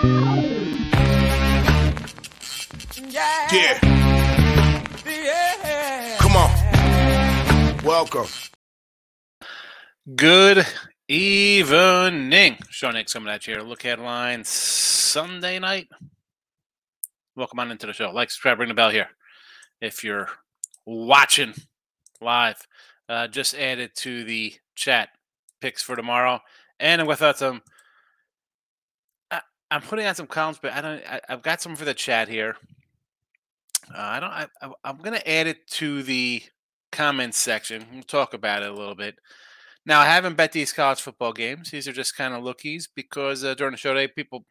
Yeah. yeah. Come on. Welcome. Good evening. Sean Higgs coming at you here. Look Ahead Lines Sunday night. Welcome on into the show. Like, subscribe, ring the bell here. If you're watching live, uh, just added to the chat picks for tomorrow. And without some, I, I'm putting out some columns, but I don't. I, I've got some for the chat here. Uh, I don't. I, I, I'm going to add it to the comments section. We'll talk about it a little bit. Now, I haven't bet these college football games. These are just kind of lookies because uh, during the show today, people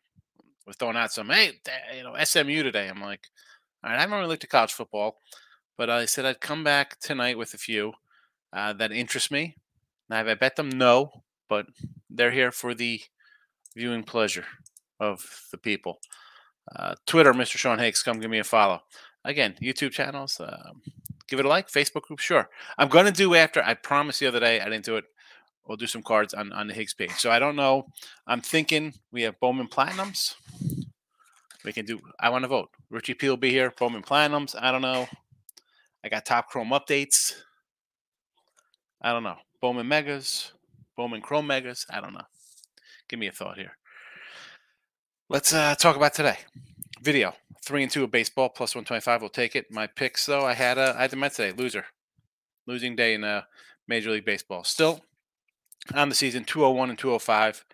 were throwing out some, hey, you know, SMU today. I'm like, all right, I haven't really looked at college football, but I said I'd come back tonight with a few uh, that interest me. Now, have I bet them? No, but they're here for the viewing pleasure of the people. Uh, Twitter, Mr. Sean Higgs, come give me a follow. Again, YouTube channels, um, give it a like. Facebook group, sure. I'm going to do after, I promised the other day, I didn't do it. We'll do some cards on, on the Higgs page. So I don't know. I'm thinking we have Bowman Platinums. We can do, I want to vote. Richie P will be here. Bowman Platinums. I don't know. I got Top Chrome updates. I don't know. Bowman Megas. Bowman Chrome Megas. I don't know. Give me a thought here. Let's uh, talk about today. Video three and two of baseball plus one twenty five. We'll take it. My picks though, I had a I had the Mets today. Loser, losing day in uh, Major League Baseball. Still on the season, two hundred one and two hundred five.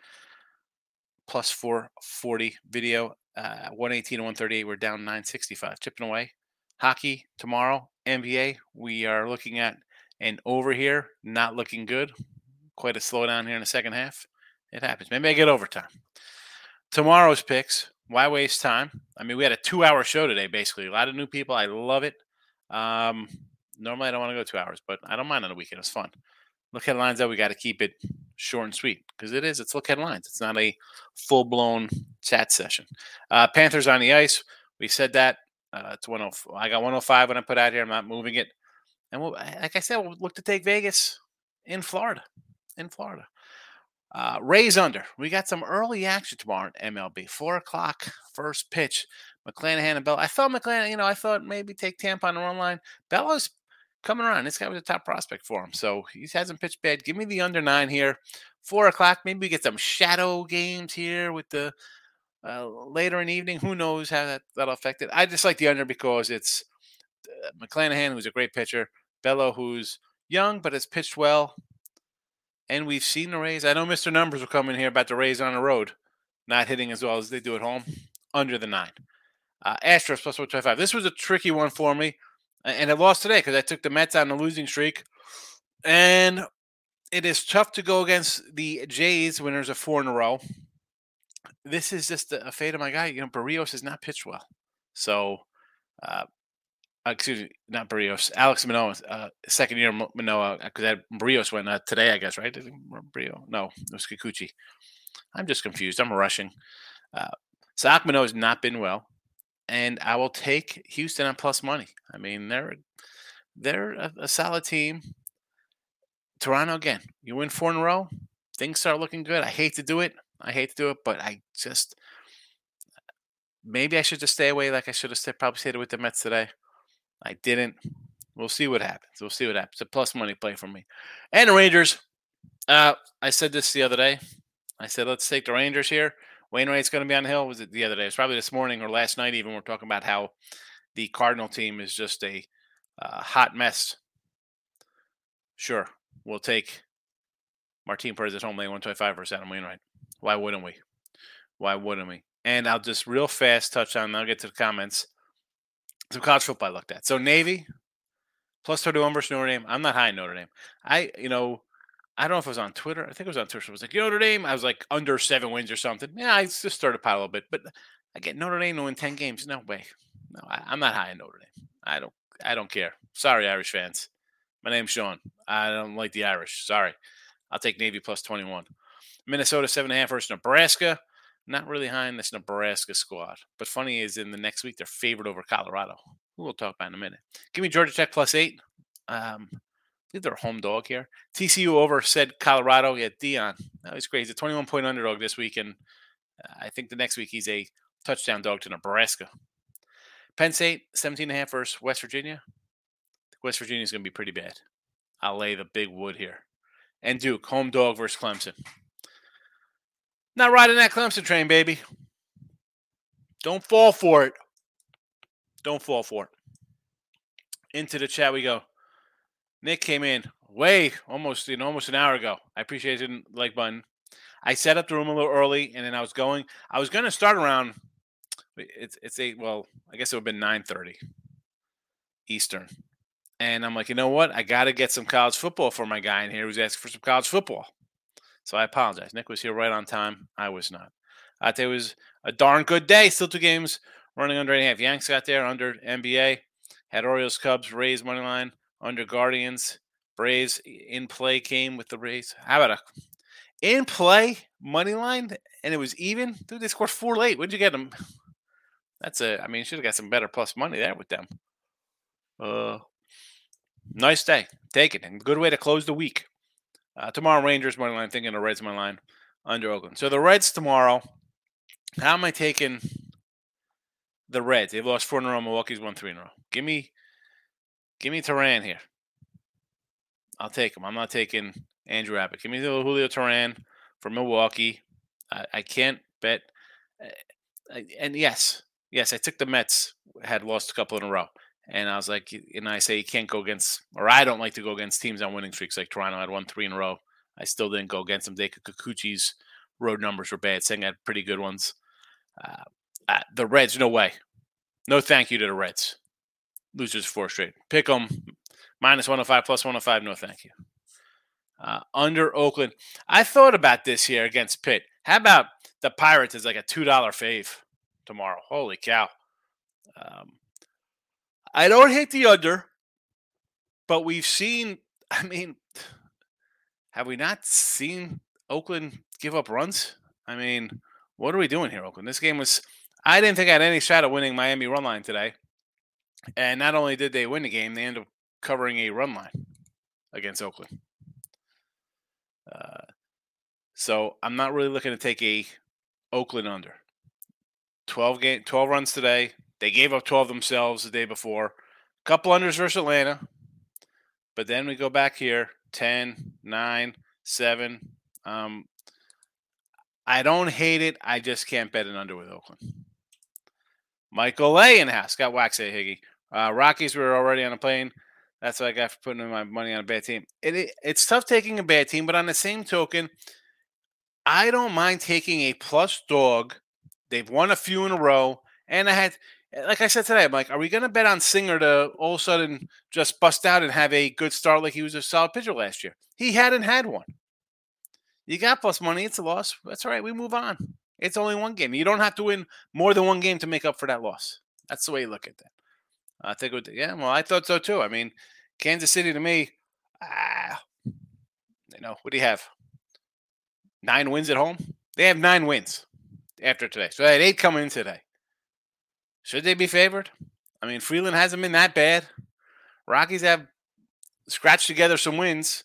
Plus four forty. Video uh, one eighteen and one thirty eight. We're down nine sixty five. Chipping away. Hockey tomorrow. NBA. We are looking at an over here. Not looking good. Quite a slowdown here in the second half. It happens. Maybe I get overtime. Tomorrow's picks. Why waste time? I mean, we had a two-hour show today. Basically, a lot of new people. I love it. Um, normally, I don't want to go two hours, but I don't mind on the weekend. It's fun. Look at lines that we got to keep it short and sweet because it is. It's look ahead lines. It's not a full-blown chat session. Uh, Panthers on the ice. We said that. Uh, it's 105. I got 105 when I put out here. I'm not moving it. And we'll, like I said, we'll look to take Vegas in Florida. In Florida. Uh, Rays under. We got some early action tomorrow in MLB. Four o'clock, first pitch. McClanahan and Bello. I thought McClanahan, you know, I thought maybe take Tampa on the run line. Bello's coming around. This guy was a top prospect for him. So he hasn't pitched bad. Give me the under nine here. Four o'clock. Maybe we get some shadow games here with the uh, later in the evening. Who knows how that, that'll affect it. I just like the under because it's uh, McClanahan, who's a great pitcher. Bello, who's young but has pitched well. And we've seen the Rays. I know Mr. Numbers will come in here about the Rays on the road, not hitting as well as they do at home, under the nine. Uh, Astros plus 125. This was a tricky one for me. And I lost today because I took the Mets on a losing streak. And it is tough to go against the Jays when there's a four in a row. This is just a fate of my guy. You know, Berrios has not pitched well. So uh, uh, excuse me, not Berrios, Alex Manoah, uh, second year Manoah, because uh, Berrios went uh, today, I guess, right? Brio, no, it was Kikuchi. I'm just confused. I'm rushing. Uh, Zach Manoah has not been well, and I will take Houston on plus money. I mean, they're they're a, a solid team. Toronto again, you win four in a row, things start looking good. I hate to do it. I hate to do it, but I just maybe I should just stay away. Like I should have probably stayed with the Mets today. I didn't. We'll see what happens. We'll see what happens. A plus money play for me. And the Rangers. Uh, I said this the other day. I said, let's take the Rangers here. Wainwright's going to be on the hill. Was it the other day? It's probably this morning or last night. Even we're talking about how the Cardinal team is just a uh, hot mess. Sure, we'll take Martin Perez at home lane 125 for Adam Wainwright. Why wouldn't we? Why wouldn't we? And I'll just real fast touch on. I'll get to the comments some college football I looked at. So Navy plus 31 versus Notre Dame. I'm not high in Notre Dame. I, you know, I don't know if it was on Twitter. I think it was on Twitter. It was like Notre Dame. I was like under seven wins or something. Yeah, I just started pile a little bit. But I get Notre Dame to win 10 games. No way. No, I, am not high in Notre Dame. I don't I don't care. Sorry, Irish fans. My name's Sean. I don't like the Irish. Sorry. I'll take Navy plus 21. Minnesota seven and a half versus Nebraska not really high in this Nebraska squad. But funny is, in the next week, they're favored over Colorado. We'll talk about in a minute. Give me Georgia Tech plus eight. Um, I believe they're a home dog here. TCU over said Colorado. Yeah, Deion. That was crazy. 21 point underdog this week. And I think the next week he's a touchdown dog to Nebraska. Penn State, 17 and a half versus West Virginia. West Virginia is going to be pretty bad. I'll lay the big wood here. And Duke, home dog versus Clemson. Not riding that Clemson train, baby. Don't fall for it. Don't fall for it. Into the chat we go. Nick came in way almost you know, almost an hour ago. I appreciate it like button. I set up the room a little early and then I was going I was gonna start around it's it's eight well, I guess it would have been nine thirty Eastern. And I'm like, you know what? I gotta get some college football for my guy in here who's asking for some college football. So I apologize. Nick was here right on time. I was not. Thought it was a darn good day. Still two games running under eight and a half. Yanks got there under NBA. Had Orioles, Cubs, Rays money line under Guardians. Braves in play came with the Rays. How about a in play money line and it was even? Dude, they scored four late. Where'd you get them? That's a. I mean, should have got some better plus money there with them. Uh, nice day. Take it and good way to close the week. Uh, tomorrow, Rangers money line. Thinking the Reds money line under Oakland. So the Reds tomorrow. How am I taking the Reds? They've lost four in a row. Milwaukee's won three in a row. Give me, give me Teheran here. I'll take him. I'm not taking Andrew Abbott. Give me the Julio Teheran from Milwaukee. I, I can't bet. Uh, and yes, yes, I took the Mets. Had lost a couple in a row, and I was like, and I say you can't go against, or I don't like to go against teams on winning streaks. Like Toronto had won three in a row. I still didn't go against them. David Kikuchi's road numbers were bad. Saying I had pretty good ones. Uh, uh, the Reds, no way. No thank you to the Reds. Losers four straight. Pick them minus 105 plus 105. No thank you. Uh, under Oakland. I thought about this here against Pitt. How about the Pirates is like a $2 fave tomorrow? Holy cow. Um, I don't hate the under, but we've seen, I mean, have we not seen Oakland give up runs? I mean, what are we doing here, Oakland? This game was I didn't think I had any shot at winning Miami run line today. And not only did they win the game, they ended up covering a run line against Oakland. Uh, so I'm not really looking to take a Oakland under. 12 game 12 runs today. They gave up 12 themselves the day before. A couple unders versus Atlanta. But then we go back here 10, 9, 7. Um, I don't hate it. I just can't bet an under with Oakland. Michael A in house. Got wax at Higgy. Uh, Rockies were already on a plane. That's what I got for putting my money on a bad team. It, it, it's tough taking a bad team, but on the same token, I don't mind taking a plus dog. They've won a few in a row, and I had, like I said today, I'm like, are we going to bet on Singer to all of a sudden just bust out and have a good start like he was a solid pitcher last year? He hadn't had one. You got plus money. It's a loss. That's all right. We move on. It's only one game. You don't have to win more than one game to make up for that loss. That's the way you look at that. I think, it, yeah, well, I thought so too. I mean, Kansas City to me, ah, you know, what do you have? Nine wins at home? They have nine wins after today. So they had eight coming in today. Should they be favored? I mean, Freeland hasn't been that bad. Rockies have scratched together some wins.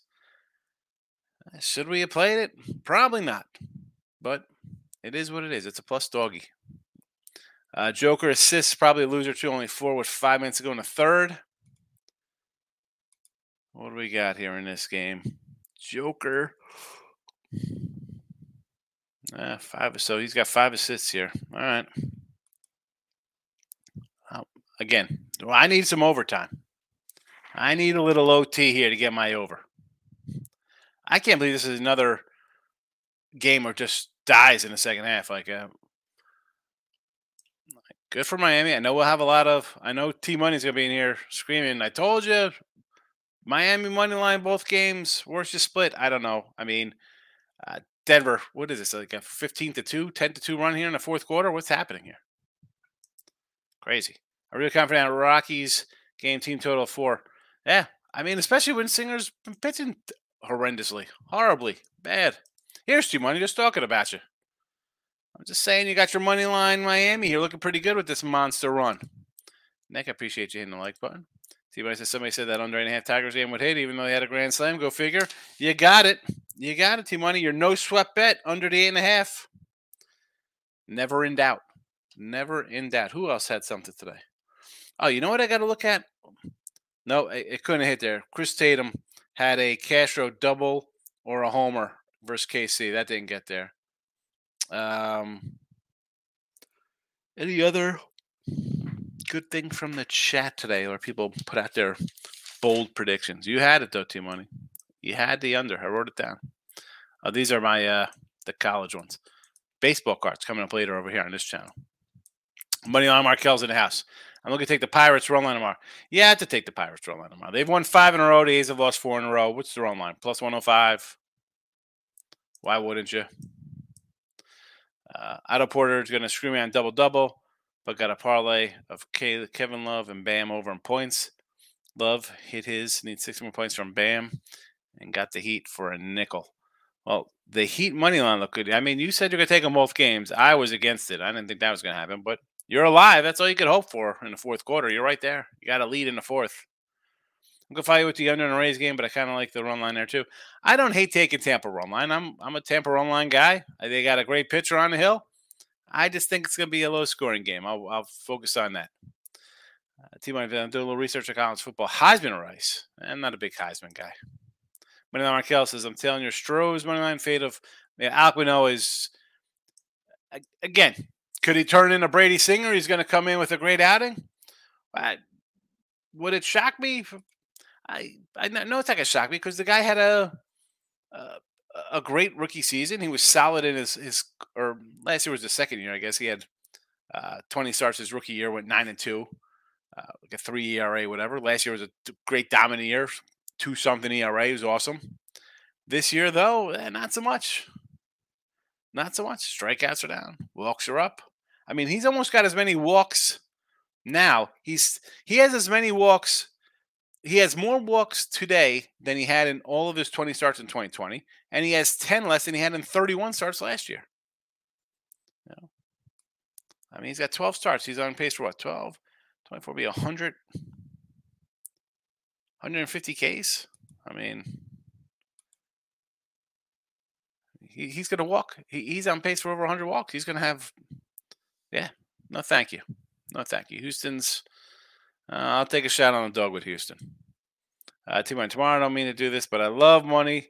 Should we have played it? Probably not. But it is what it is. It's a plus doggy. Uh, Joker assists, probably a loser too. Only four with five minutes to go in the third. What do we got here in this game? Joker. Uh, five. So he's got five assists here. All right. Again, I need some overtime. I need a little OT here to get my over. I can't believe this is another game where just dies in the second half. Like, uh, good for Miami. I know we'll have a lot of. I know T Money's gonna be in here screaming. I told you, Miami money line both games. Where's your split? I don't know. I mean, uh, Denver. What is this? Like a fifteen to two, 10 to two run here in the fourth quarter. What's happening here? Crazy. I'm really confident Rockies game team total four. Yeah, I mean, especially when Singer's been pitching horrendously, horribly bad. Here's T Money just talking about you. I'm just saying you got your money line Miami. You're looking pretty good with this monster run. Nick, I appreciate you hitting the like button. T Money says somebody said that under eight and a half Tigers game would hit, even though they had a grand slam. Go figure. You got it. You got it, T Money. Your no sweat bet under the eight and a half. Never in doubt. Never in doubt. Who else had something today? Oh, you know what I got to look at? No, it, it couldn't hit there. Chris Tatum had a Castro double or a homer versus KC. That didn't get there. Um, any other good thing from the chat today, or people put out their bold predictions? You had it though, T Money. You had the under. I wrote it down. Uh, these are my uh, the college ones. Baseball cards coming up later over here on this channel. Money on Markel's in the house. I'm looking to take the Pirates run line tomorrow. Yeah, I have to take the Pirates run line tomorrow. They've won five in a row. The A's have lost four in a row. What's the run line? Plus 105. Why wouldn't you? Uh, Otto Porter is going to screw me on double double, but got a parlay of Kevin Love and Bam over in points. Love hit his, needs six more points from Bam, and got the Heat for a nickel. Well, the Heat money line looked good. I mean, you said you're going to take them both games. I was against it. I didn't think that was going to happen, but you're alive. That's all you could hope for in the fourth quarter. You're right there. You got a lead in the fourth. I'm gonna fight with the under and the Rays game, but I kind of like the run line there too. I don't hate taking Tampa run line. I'm I'm a Tampa run line guy. They got a great pitcher on the hill. I just think it's gonna be a low scoring game. I'll, I'll focus on that. Uh, team I'm doing a little research on college football. Heisman Rice? I'm not a big Heisman guy. Moneyline Markel says, I'm telling you, Stroh's moneyline fade of yeah, Aquino is again. Could he turn into Brady Singer? He's going to come in with a great outing. I, would it shock me? I I know it's not going to shock me because the guy had a, a a great rookie season. He was solid in his his or last year was the second year, I guess. He had uh, 20 starts his rookie year, went nine and two, uh, like a three ERA, whatever. Last year was a great dominant year, two something ERA. It was awesome. This year, though, eh, not so much. Not so much. Strikeouts are down. Walks are up. I mean, he's almost got as many walks now. He's he has as many walks. He has more walks today than he had in all of his 20 starts in 2020, and he has 10 less than he had in 31 starts last year. You? I mean, he's got 12 starts. He's on pace for what? 12, 24 be 100 150 Ks. I mean, he, he's going to walk. He, he's on pace for over 100 walks. He's going to have, yeah, no thank you. No thank you. Houston's, uh, I'll take a shot on the dog with Houston. Uh, tomorrow, tomorrow, I don't mean to do this, but I love money.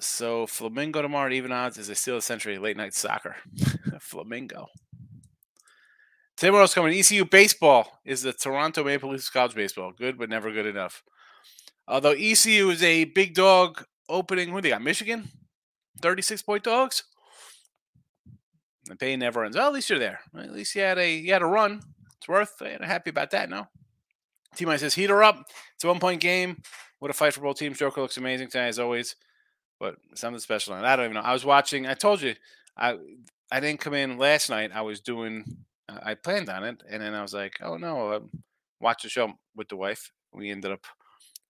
So Flamengo tomorrow at even odds is a steal of the century late night soccer. Flamengo. Tomorrow's coming? ECU baseball is the Toronto Maple Leafs college baseball. Good, but never good enough. Although ECU is a big dog opening, who they got? Michigan, thirty-six point dogs. The pain never ends. At least you're there. At least you had a you had a run. It's worth. I'm happy about that. No. Team I says heater up. It's a one point game. What a fight for both teams. Joker looks amazing tonight as always, but something special. And I don't even know. I was watching. I told you, I I didn't come in last night. I was doing I planned on it, and then I was like, oh no, um, watch the show with the wife. We ended up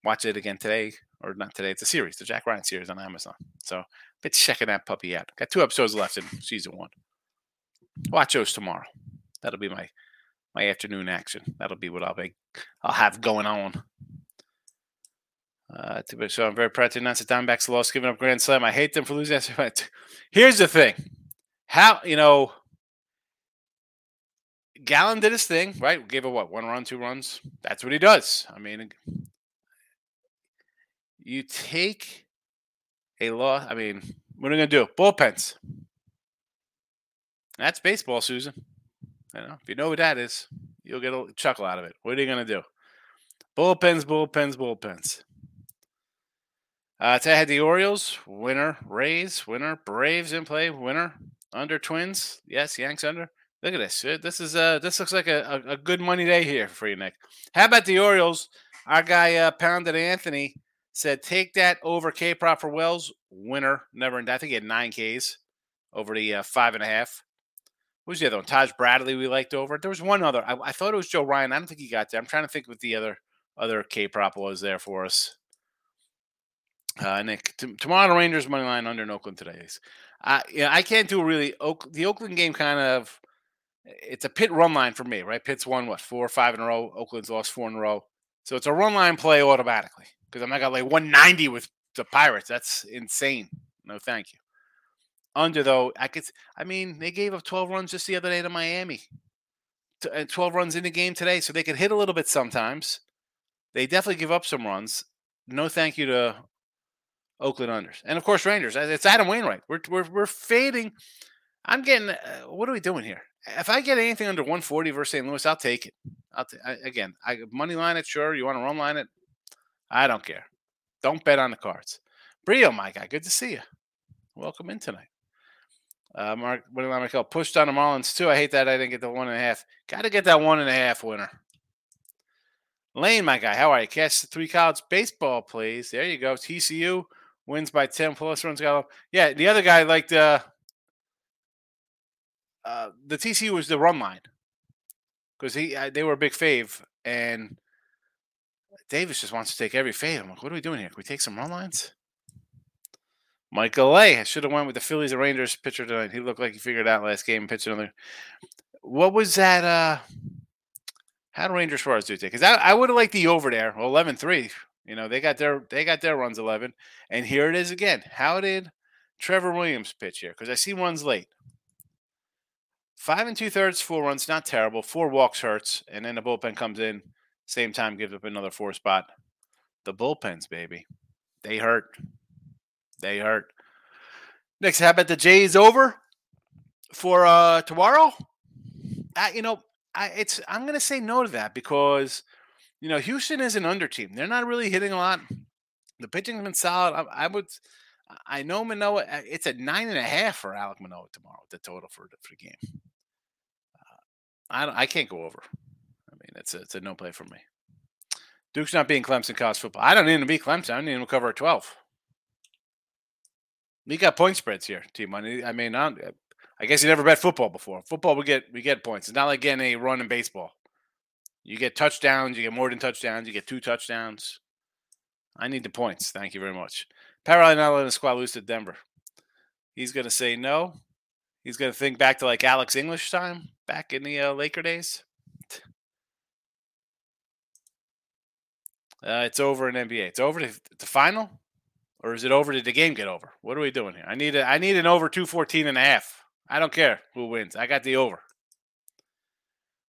watching it again today, or not today. It's a series, the Jack Ryan series on Amazon. So, been checking that puppy out. Got two episodes left in season one. Watch those tomorrow. That'll be my my afternoon action. That'll be what I'll be I'll have going on. Uh, so I'm very proud to announce the Diamondbacks lost, giving up Grand Slam. I hate them for losing. Here's the thing: how you know Gallen did his thing, right? Gave a what? One run, two runs. That's what he does. I mean, you take a loss. I mean, what are you gonna do? Bullpens. That's baseball, Susan. You know, if you know what that is, you'll get a chuckle out of it. What are you gonna do? Bullpens, bullpens, bullpens. Uh, today I had the Orioles, winner, Rays, winner, Braves in play, winner, under Twins. Yes, Yanks under. Look at this. This is uh this looks like a, a, a, good money day here for you, Nick. How about the Orioles? Our guy uh, Pounded Anthony said take that over K prop for Wells. Winner, never. in I think he had nine Ks over the uh, five and a half. Who's the other one? Taj Bradley we liked over. There was one other. I, I, thought it was Joe Ryan. I don't think he got there. I'm trying to think what the other other K prop was there for us. Uh, Nick, t- tomorrow the Rangers money line under in Oakland today. Uh, yeah, I can't do really. Oak, the Oakland game kind of it's a Pitt run line for me, right? Pitt's won what four or five in a row. Oakland's lost four in a row, so it's a run line play automatically because I'm not gonna like 190 with the Pirates. That's insane. No, thank you. Under though, I could. I mean, they gave up 12 runs just the other day to Miami. And 12 runs in the game today, so they could hit a little bit sometimes. They definitely give up some runs. No, thank you to Oakland unders, and of course Rangers. It's Adam Wainwright. We're we're we're fading. I'm getting. Uh, what are we doing here? If I get anything under 140 versus St. Louis, I'll take it. I'll t- I, again. I money line it. Sure, you want to run line it. I don't care. Don't bet on the cards. Brio, my guy, good to see you. Welcome in tonight. Uh, Mark, what did I call pushed on the Marlins too? I hate that I didn't get the one and a half. Got to get that one and a half winner. Lane, my guy, how are you? Catch the three college baseball plays. There you go. TCU wins by 10 plus runs. Got yeah, the other guy liked uh, uh, the TCU was the run line because he uh, they were a big fave and Davis just wants to take every fade. I'm like, what are we doing here? Can we take some run lines? Michael A. I should have went with the Phillies and Rangers pitcher tonight. He looked like he figured out last game and pitched another. What was that? Uh, how do Rangers Stars do today? Because I, I would have liked the over there, 11-3. You know, they got their they got their runs 11. And here it is again. How did Trevor Williams pitch here? Because I see runs late. Five and two thirds, four runs, not terrible. Four walks hurts, and then the bullpen comes in. Same time, gives up another four spot. The bullpens, baby, they hurt. They hurt. Next, how about the Jays over for uh tomorrow? Uh, you know, I it's I'm gonna say no to that because you know Houston is an under team. They're not really hitting a lot. The pitching's been solid. I, I would. I know Manoah. uh, It's a nine and a half for Alek Manoah tomorrow. The total for the, for the game. Uh, I I can't go over. Mean, it's a, it's a no play for me. Duke's not being Clemson college football. I don't need to be Clemson. I need to cover a twelve. We got point spreads here, T Money. I mean, I, I guess you never bet football before. Football, we get we get points. It's not like getting a run in baseball. You get touchdowns. You get more than touchdowns. You get two touchdowns. I need the points. Thank you very much. Parallel not letting the squad lose to Denver. He's going to say no. He's going to think back to like Alex English time back in the uh, Laker days. Uh, it's over in NBA. It's over to the final, or is it over? Did the game get over? What are we doing here? I need a, I need an over 214 and a half. I don't care who wins. I got the over.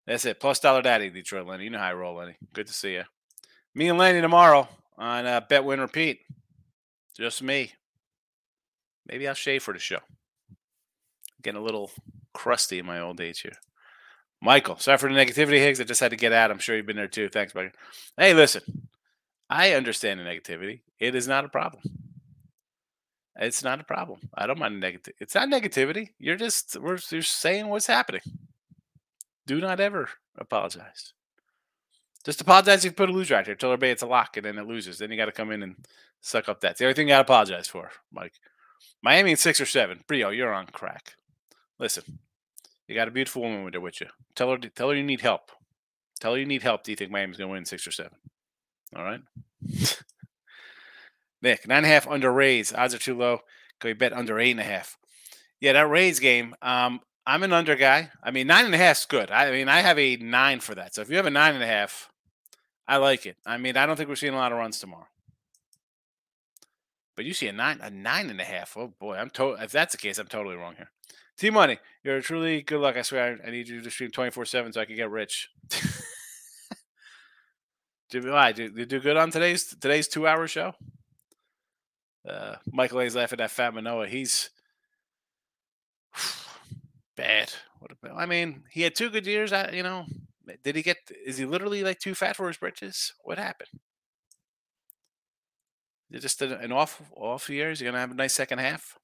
That's it. Plus dollar daddy, Detroit Lenny. You know how I roll, Lenny. Good to see you. Me and Lenny tomorrow on uh, Bet Win Repeat. Just me. Maybe I'll shave for the show. Getting a little crusty in my old age here. Michael, sorry for the negativity, Higgs. I just had to get out. I'm sure you've been there too. Thanks, Michael. Hey, listen, I understand the negativity. It is not a problem. It's not a problem. I don't mind negative. It's not negativity. You're just we're you're saying what's happening. Do not ever apologize. Just apologize if you put a loser out here. Tell everybody it's a lock and then it loses. Then you got to come in and suck up that. It's the only thing you got to apologize for, Mike. Miami in six or seven. Brio, you're on crack. Listen, you got a beautiful woman with her with you. Tell her, tell her you need help. Tell her you need help. Do you think Miami's going to win six or seven? All right. Nick, nine and a half under Rays. Odds are too low. Can we bet under eight and a half? Yeah, that Rays game. Um, I'm an under guy. I mean, nine and a half is good. I mean, I have a nine for that. So if you have a nine and a half, I like it. I mean, I don't think we're seeing a lot of runs tomorrow. But you see a nine, a nine and a half. Oh boy, I'm to- if that's the case, I'm totally wrong here. T Money, you're truly good luck. I swear, I need you to stream 24 seven so I can get rich. Did why? Did you do good on today's today's two hour show? Uh, Michael A's laughing at Fat Manoah. He's bad. What a, I mean, he had two good years. I, you know, did he get? Is he literally like too fat for his britches? What happened? Just an, an off off year? Is he gonna have a nice second half?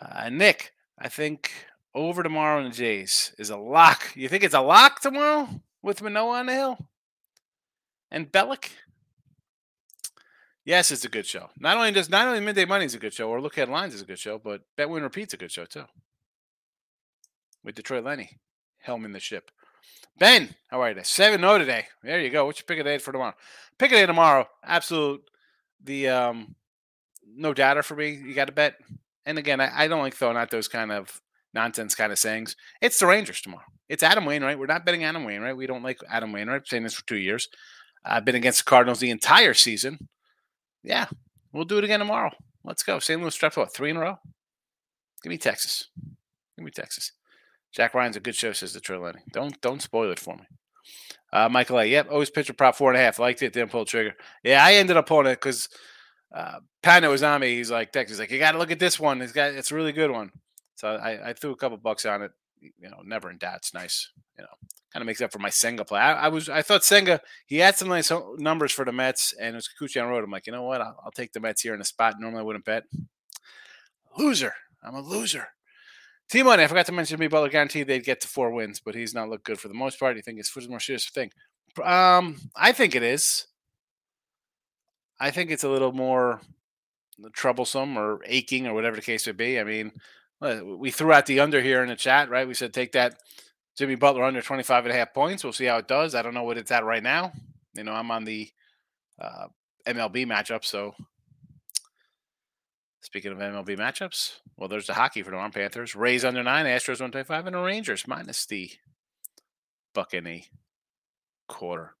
Uh, Nick, I think over tomorrow in the Jays is a lock. You think it's a lock tomorrow with Manoah on the hill and Bellick? Yes, it's a good show. Not only does not only Midday Money is a good show, or Look Ahead Lines is a good show, but Bet Win Repeat's a good show too. With Detroit Lenny, helming the ship. Ben, how are you today? 7 0 today. There you go. What's your pick of the day for tomorrow? Pick of the day tomorrow. Absolute the um no data for me. You gotta bet. And again, I, I don't like throwing out those kind of nonsense kind of sayings. It's the Rangers tomorrow. It's Adam Wainwright. We're not betting Adam Wainwright. We don't like Adam Wainwright. I've saying this for two years. I've been against the Cardinals the entire season. Yeah, we'll do it again tomorrow. Let's go. St. Louis strapped what three in a row. Give me Texas. Give me Texas. Jack Ryan's a good show, says the Trill Lenny. Don't don't spoil it for me. Uh, Michael A. Yep, always pitcher prop four and a half. Liked it, didn't pull trigger. Yeah, I ended up pulling it because uh, Panda was on me. He's like, Texas, like you got to look at this one. It's got it's a really good one. So I, I threw a couple bucks on it. You know, never in doubt. It's nice. You know, kind of makes up for my Senga play. I, I, was I thought Senga he had some nice numbers for the Mets, and it was Kikuchi on road. I'm like, you know what? I'll, I'll take the Mets here in a spot. Normally I wouldn't bet. Loser. I'm a loser. Team Money, I forgot to mention me Butler guaranteed they'd get to four wins, but he's not looked good for the most part. You think his it's more serious thing? Um, I think it is. I think it's a little more troublesome or aching or whatever the case would be. I mean, we threw out the under here in the chat, right? We said take that Jimmy Butler under 25 and a half points. We'll see how it does. I don't know what it's at right now. You know, I'm on the uh, MLB matchup, so Speaking of MLB matchups, well, there's the hockey for the Arm Panthers. Rays under nine, Astros 125, and the Rangers minus the buck any quarter.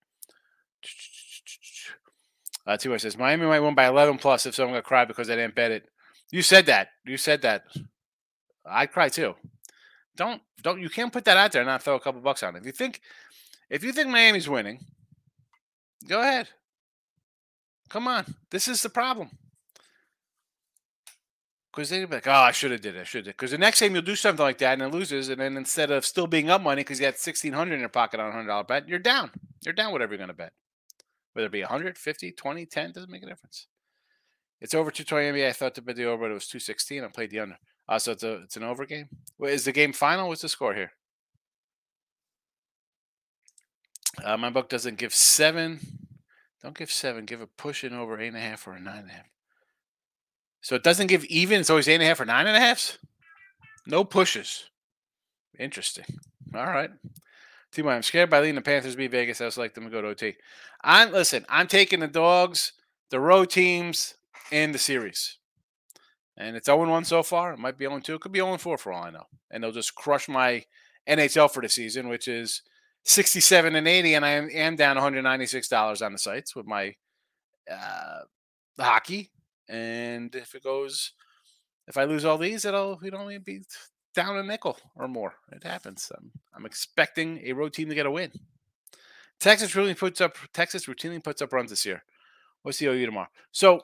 Uh, Two says Miami might win by 11 plus if someone got cry because I didn't bet it. You said that. You said that. I'd cry too. Don't don't you can't put that out there and not throw a couple bucks on it. If you think if you think Miami's winning, go ahead. Come on. This is the problem. Because they'd be like, oh, I should have did it. I should have. Because the next game you'll do something like that and it loses, and then instead of still being up money because you had sixteen hundred in your pocket on a hundred dollar bet, you're down. You're down whatever you're going to bet. Whether it be 100, 50, 20, 10, doesn't make a difference. It's over 220 NBA. I thought to bet the over, but it was 216. I played the under. Uh, so it's, a, it's an over game. Wait, is the game final? What's the score here? Uh, my book doesn't give seven. Don't give seven. Give a push in over eight and a half or a nine and a half. So it doesn't give even. It's always eight and a half or nine and a halfs. No pushes. Interesting. All right. Team, I'm scared by leading the Panthers beat Vegas. I was like them to go to OT. I'm listen. I'm taking the dogs, the road teams, and the series, and it's 0 1 so far. It might be 0 2. It could be 0 4 for all I know. And they'll just crush my NHL for the season, which is 67 and 80, and I am down 196 dollars on the sites with my uh, hockey and if it goes, if I lose all these, it'll you know be down a nickel or more. It happens. I'm, I'm expecting a road team to get a win. Texas routinely puts up Texas routinely puts up runs this year. What's the OU tomorrow? So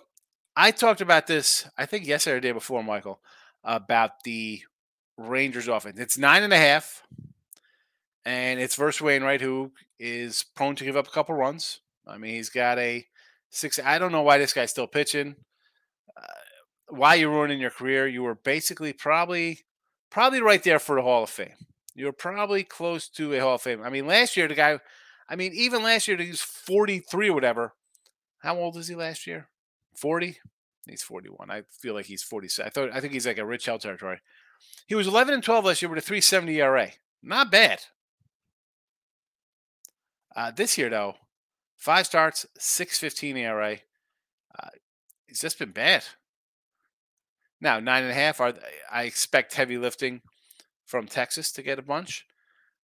I talked about this, I think yesterday or day before, Michael, about the Rangers offense. It's nine and a half, and it's versus Wainwright, who is prone to give up a couple runs. I mean, he's got a six. I don't know why this guy's still pitching uh, why you're ruining your career. You were basically probably probably right there for the Hall of Fame. You're probably close to a Hall of Fame. I mean, last year the guy, I mean, even last year he was 43 or whatever. How old is he last year? 40. He's 41. I feel like he's 46. I thought I think he's like a Rich Hill territory. He was 11 and 12 last year with a 370 ERA. Not bad. Uh, this year though, five starts, 615 ERA. Uh, it's just been bad. Now, nine and a half are I expect heavy lifting from Texas to get a bunch,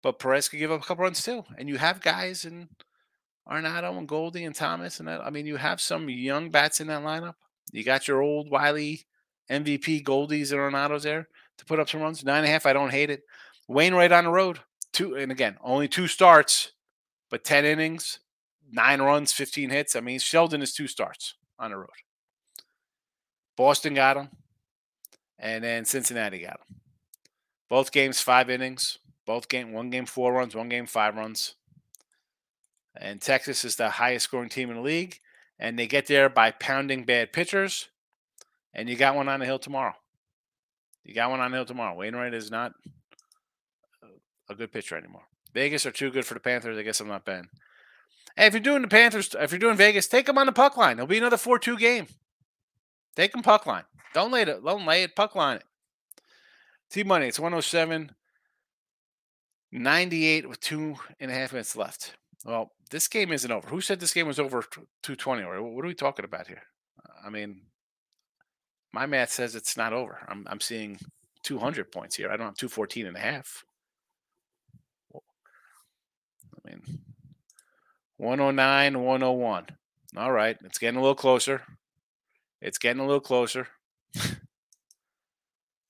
but Perez could give up a couple runs too. And you have guys in Arenado and Goldie and Thomas and that. I mean, you have some young bats in that lineup. You got your old Wiley MVP Goldies and Arenados there to put up some runs. Nine and a half, I don't hate it. Wainwright on the road, two, and again, only two starts, but ten innings, nine runs, fifteen hits. I mean, Sheldon is two starts on the road. Boston got him and then Cincinnati got him. Both games five innings. Both game one game four runs, one game five runs. And Texas is the highest scoring team in the league, and they get there by pounding bad pitchers. And you got one on the hill tomorrow. You got one on the hill tomorrow. Wainwright is not uh, a good pitcher anymore. Vegas are too good for the Panthers. I guess I'm not betting. Hey, if you're doing the Panthers, if you're doing Vegas, take them on the puck line. It'll be another 4 2 game. Take them puck line. Don't lay it. Don't lay it. Puck line it. T money. It's 107. 98 with two and a half minutes left. Well, this game isn't over. Who said this game was over 220? Or what are we talking about here? I mean, my math says it's not over. I'm, I'm seeing 200 points here. I don't have 214 and a half. I mean, 109, 101. All right. It's getting a little closer. It's getting a little closer.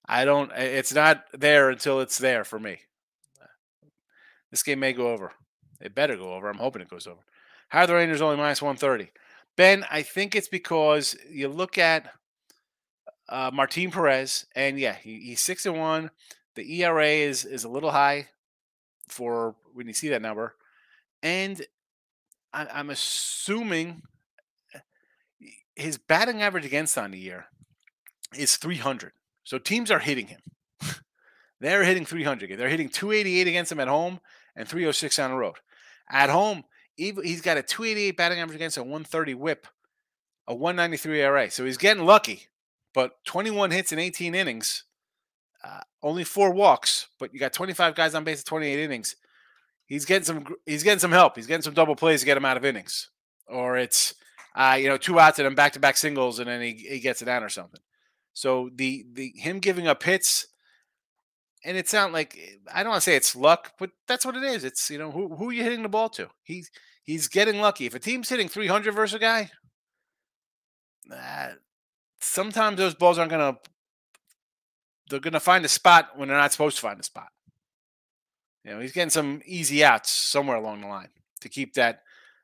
I don't. It's not there until it's there for me. This game may go over. It better go over. I'm hoping it goes over. How are the Rangers only minus 130? Ben, I think it's because you look at uh, Martin Perez, and yeah, he, he's six and one. The ERA is is a little high for when you see that number, and I, I'm assuming eh, his batting average against on the year is 300. So teams are hitting him. They're hitting 300. They're hitting 288 against him at home and 306 on the road. At home, he's got a 288 batting average against a 130 whip, a 193 ERA. So he's getting lucky, but 21 hits in 18 innings, uh, only four walks, but you got 25 guys on base at 28 innings. He's getting some. He's getting some help. He's getting some double plays to get him out of innings, or it's uh, you know two outs and then back to back singles, and then he, he gets it down or something. So the the him giving up hits and it's not like eh, I don't want to say it's luck, but that's what it is. It's you know who who are you hitting the ball to? He's he's getting lucky. If a team's hitting 300 versus a guy, sometimes those balls aren't gonna they're gonna find a spot when they're not supposed to find a spot. You know, he's getting some easy outs somewhere along the line to keep that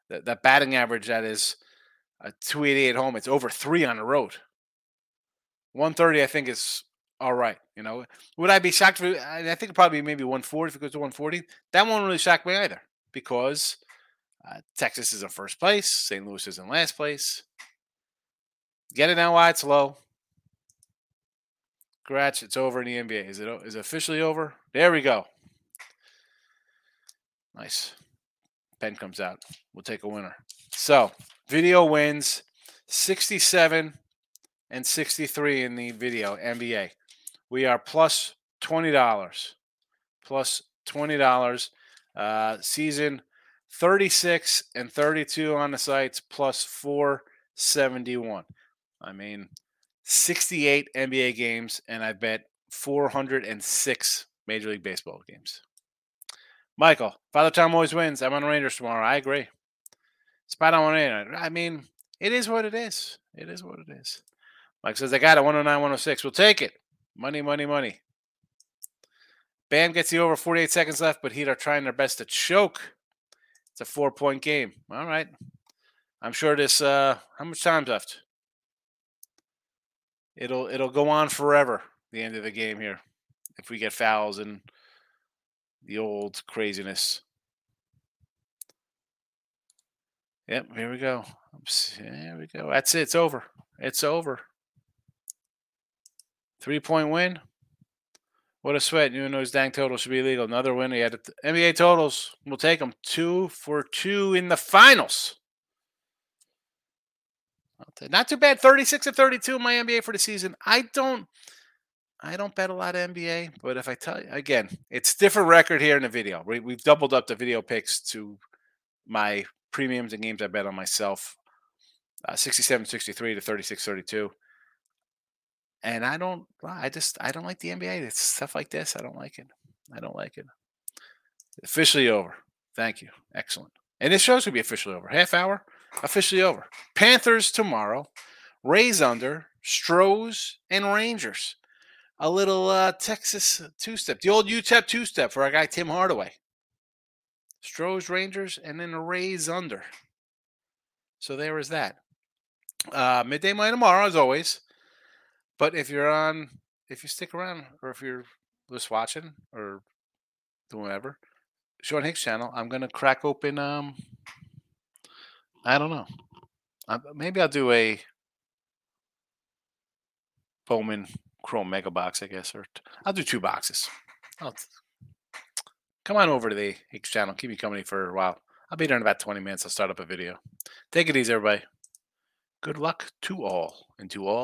that, that batting average that is a 288 home. It's over three on the road. 130, I think, is all right. You know, would I be shocked? For, I think probably maybe 140 if it goes to 140. That won't really shock me either because uh, Texas is in first place, St. Louis is in last place. Get it now why it's low. Scratch, it's over in the NBA. Is it is it officially over? There we go. Nice. Pen comes out. We'll take a winner. So, video wins 67 and 63 in the video NBA we are plus $20. Plus $20. Uh, season 36 and 32 on the sites, plus 471. I mean, 68 NBA games, and I bet 406 Major League Baseball games. Michael, Father Tom always wins. I'm on Rangers tomorrow. I agree. Spot on one I mean, it is what it is. It is what it is. Mike says, I got it 109, 106. We'll take it. Money, money, money. Bam gets the over 48 seconds left, but Heat are trying their best to choke. It's a four point game. All right. I'm sure this uh how much time's left? It'll it'll go on forever, the end of the game here. If we get fouls and the old craziness. Yep, here we go. Here we go. That's it. It's over. It's over. Three point win. What a sweat. You know his dang total should be legal. Another win. He had NBA totals. We'll take them two for two in the finals. Not too bad. 36 and 32 in my NBA for the season. I don't I don't bet a lot of NBA, but if I tell you again, it's different record here in the video. We, we've doubled up the video picks to my premiums and games I bet on myself. Uh, 67 63 to 36 32. And I don't, I just, I don't like the NBA. It's stuff like this. I don't like it. I don't like it. Officially over. Thank you. Excellent. And this show's gonna be officially over. Half hour, officially over. Panthers tomorrow. Rays under. Stros and Rangers. A little uh, Texas two step. The old UTEP two step for our guy Tim Hardaway. Stros Rangers and then Rays under. So there is that. Uh, midday money tomorrow, as always. But if you're on, if you stick around, or if you're just watching or doing whatever, Sean Higgs channel, I'm gonna crack open. Um, I don't know. Maybe I'll do a Bowman Chrome Mega Box, I guess, or i I'll do two boxes. I'll, come on over to the Hicks channel. Keep me company for a while. I'll be there in about 20 minutes. I'll start up a video. Take it easy, everybody. Good luck to all and to all.